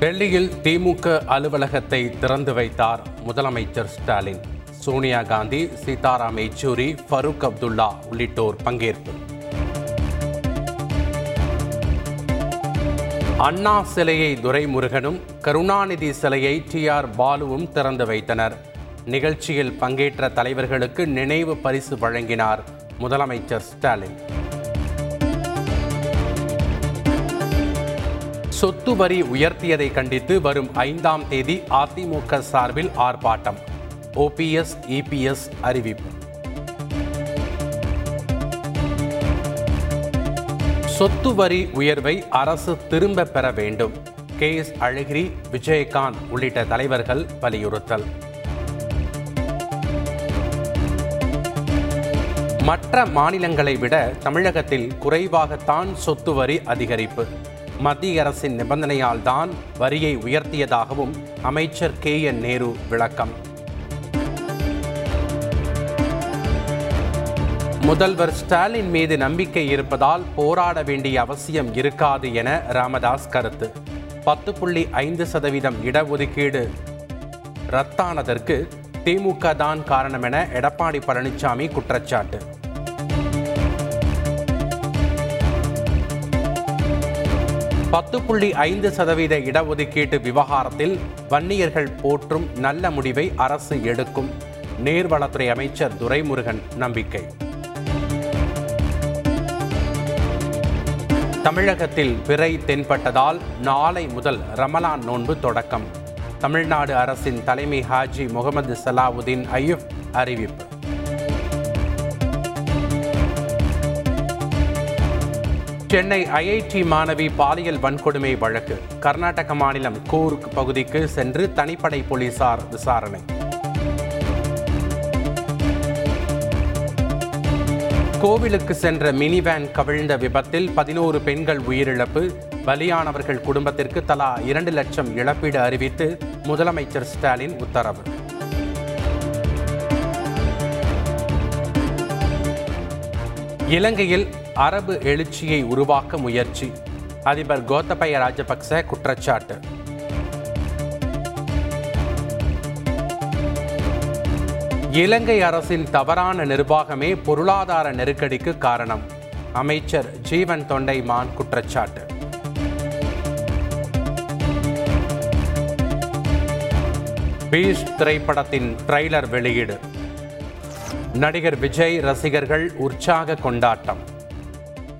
டெல்லியில் திமுக அலுவலகத்தை திறந்து வைத்தார் முதலமைச்சர் ஸ்டாலின். சோனியா காந்தி சீதாராம் யெச்சூரி ஃபரூக் அப்துல்லா உள்ளிட்டோர் பங்கேற்பு. அண்ணா சிலையை துரைமுருகனும் கருணாநிதி சிலையை டி ஆர் பாலுவும் திறந்து வைத்தனர். நிகழ்ச்சியில் பங்கேற்ற தலைவர்களுக்கு நினைவு பரிசு வழங்கினார் முதலமைச்சர் ஸ்டாலின். சொத்து வரி உயர்த்தியதை கண்டித்து வரும் ஐந்தாம் தேதி அதிமுக சார்பில் ஆர்ப்பாட்டம். ஓபிஎஸ் இபிஎஸ் அறிவிப்பு. சொத்து வரி உயர்வை அரசு திரும்ப பெற வேண்டும். கே எஸ் அழகிரி விஜயகாந்த் உள்ளிட்ட தலைவர்கள் வலியுறுத்தல். மற்ற மாநிலங்களை விட தமிழகத்தில் குறைவாகத்தான் சொத்து வரி அதிகரிப்பு. மத்திய அரசின் நிபந்தனையால் தான் வரியை உயர்த்தியதாகவும் அமைச்சர் கே என் நேரு விளக்கம். முதல்வர் ஸ்டாலின் மீது நம்பிக்கை இருப்பதால் போராட வேண்டிய அவசியம் இருக்காது என ராமதாஸ் கருத்து. பத்து புள்ளி ஐந்து சதவீதம் இடஒதுக்கீடு. ரத்தானதற்கு திமுக தான் காரணம் என எடப்பாடி பழனிசாமி குற்றச்சாட்டு. பத்து புள்ளி ஐந்து சதவீத இடஒதுக்கீட்டு விவகாரத்தில் வன்னியர்கள் போற்றும் நல்ல முடிவை அரசு எடுக்கும். நீர்வளத்துறை அமைச்சர் துரைமுருகன் நம்பிக்கை. தமிழகத்தில் பிறை தென்பட்டதால் நாளை முதல் ரமலான் நோன்பு தொடக்கம். தமிழ்நாடு அரசின் தலைமை ஹாஜி முகமது சலாவுதீன் அய்யூப் அறிவிப்பு. சென்னை ஐஐடி மாணவி பாலியல் வன்கொடுமை வழக்கு. கர்நாடக மாநிலம் கூர்க் பகுதிக்கு சென்று தனிப்படை போலீசார் விசாரணை. கோவிலுக்கு சென்ற மினி வேன் கவிழ்ந்த விபத்தில் பதினோரு பெண்கள் உயிரிழப்பு. பலியானவர்கள் குடும்பத்திற்கு தலா இரண்டு லட்சம் இழப்பீடு அறிவித்து முதலமைச்சர் ஸ்டாலின் உத்தரவு. இலங்கையில் அரபு எழுச்சியை உருவாக்க முயற்சி. அதிபர் கோத்தபய ராஜபக்ச குற்றச்சாட்டு. இலங்கை அரசின் தவறான நிர்வாகமே பொருளாதார நெருக்கடிக்கு காரணம். அமைச்சர் ஜீவன் தொண்டைமான் குற்றச்சாட்டு. பீஷ் திரைப்படத்தின் ட்ரெய்லர் வெளியீடு. நடிகர் விஜய் ரசிகர்கள் உற்சாக கொண்டாட்டம்.